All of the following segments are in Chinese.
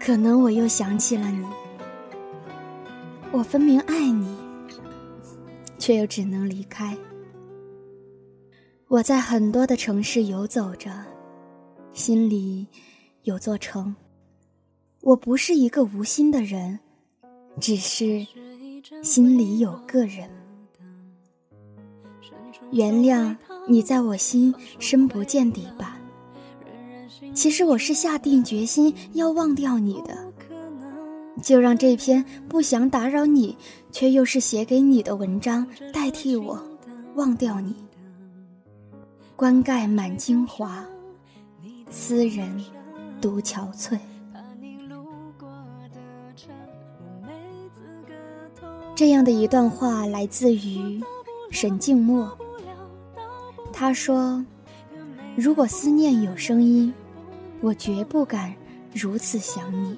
可能我又想起了你，我分明爱你，却又只能离开。我在很多的城市游走着，心里有座城。我不是一个无心的人，只是心里有个人。原谅你在我心深不见底吧。其实我是下定决心要忘掉你的，就让这篇不想打扰你，却又是写给你的文章代替我忘掉你。棺盖满京华，斯人独憔悴。这样的一段话来自于沈静默，他说：“如果思念有声音。”我绝不敢如此想你。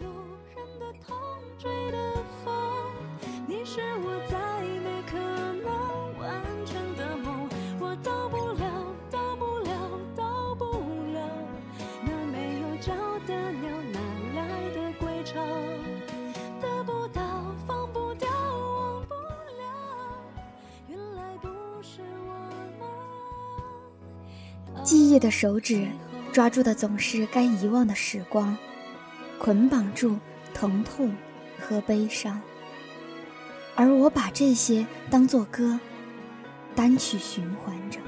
记忆的手指。抓住的总是该遗忘的时光，捆绑住疼痛和悲伤，而我把这些当作歌，单曲循环着。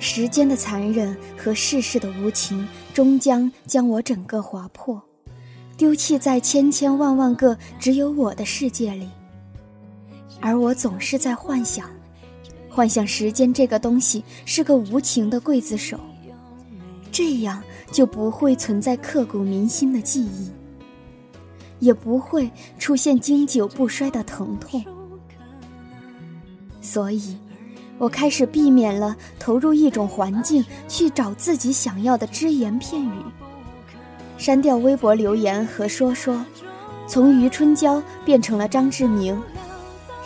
时间的残忍和世事的无情，终将将我整个划破，丢弃在千千万万个只有我的世界里，而我总是在幻想。幻想时间这个东西是个无情的刽子手，这样就不会存在刻骨铭心的记忆，也不会出现经久不衰的疼痛。所以，我开始避免了投入一种环境去找自己想要的只言片语，删掉微博留言和说说，从余春娇变成了张志明，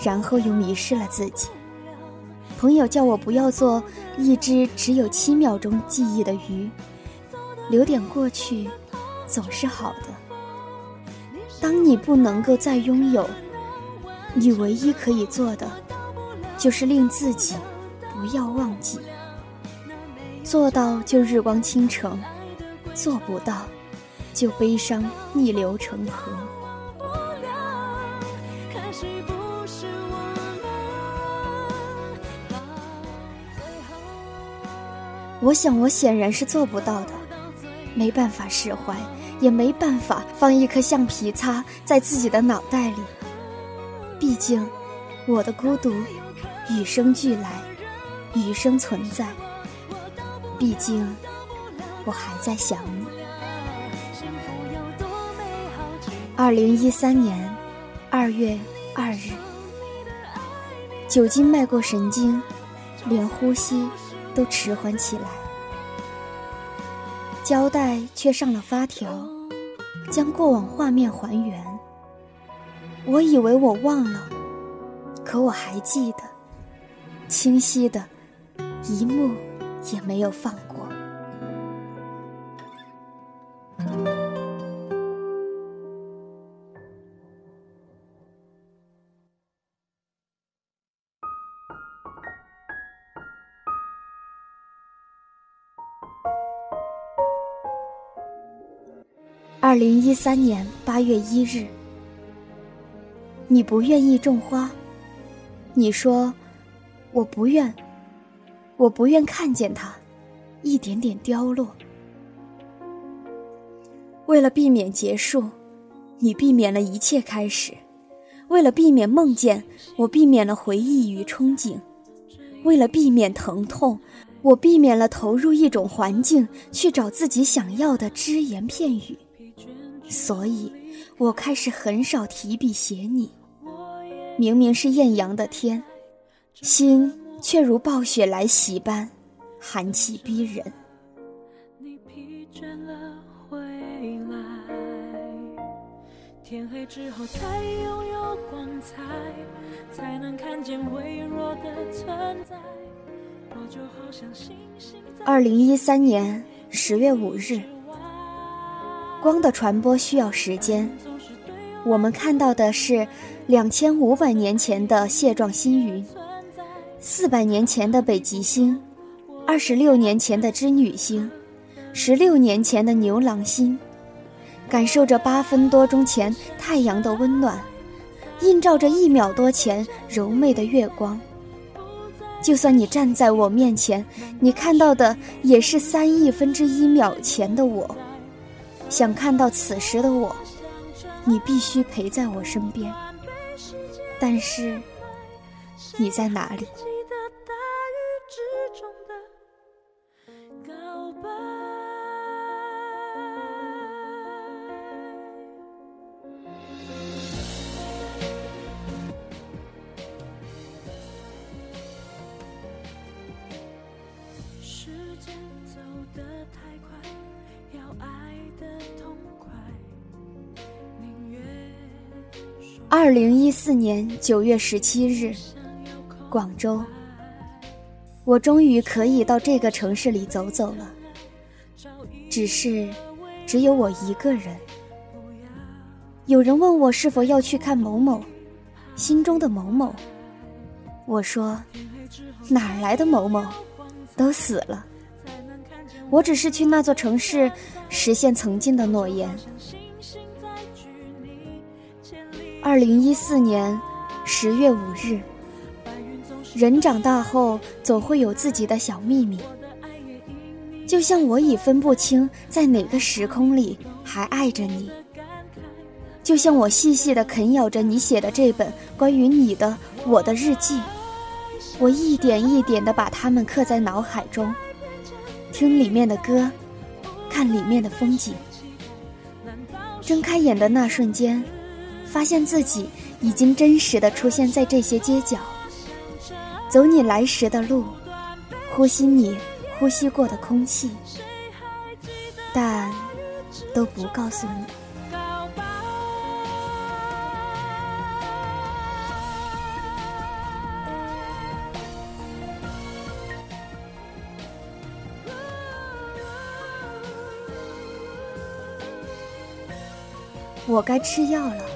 然后又迷失了自己。朋友叫我不要做一只只有七秒钟记忆的鱼，留点过去，总是好的。当你不能够再拥有，你唯一可以做的，就是令自己不要忘记。做到就日光倾城，做不到，就悲伤逆流成河。我想，我显然是做不到的，没办法释怀，也没办法放一颗橡皮擦在自己的脑袋里。毕竟，我的孤独与生俱来，与生存在。毕竟，我还在想你。二零一三年二月二日，酒精迈过神经，连呼吸。都迟缓起来，胶带却上了发条，将过往画面还原。我以为我忘了，可我还记得，清晰的，一幕也没有放过。二零一三年八月一日，你不愿意种花，你说我不愿，我不愿看见它一点点凋落。为了避免结束，你避免了一切开始；为了避免梦见，我避免了回忆与憧憬；为了避免疼痛，我避免了投入一种环境去找自己想要的只言片语，所以，我开始很少提笔写你。明明是艳阳的天，心却如暴雪来袭般寒气逼人。天黑之后才才拥有光彩，能看见微弱的存在。二零一三年十月五日，光的传播需要时间。我们看到的是两千五百年前的蟹状星云，四百年前的北极星，二十六年前的织女星，十六年前的牛郎星。感受着八分多钟前太阳的温暖，映照着一秒多前柔媚的月光。就算你站在我面前，你看到的也是三亿分之一秒前的我。想看到此时的我，你必须陪在我身边。但是，你在哪里？二零一四年九月十七日，广州。我终于可以到这个城市里走走了。只是，只有我一个人。有人问我是否要去看某某，心中的某某。我说，哪儿来的某某，都死了。我只是去那座城市，实现曾经的诺言。二零一四年十月五日，人长大后总会有自己的小秘密，就像我已分不清在哪个时空里还爱着你，就像我细细的啃咬着你写的这本关于你的我的日记，我一点一点的把它们刻在脑海中，听里面的歌，看里面的风景，睁开眼的那瞬间。发现自己已经真实的出现在这些街角，走你来时的路，呼吸你呼吸过的空气，但都不告诉你。我该吃药了。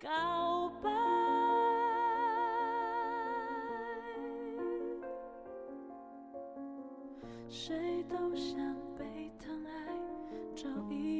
告白谁都想被疼爱，找一。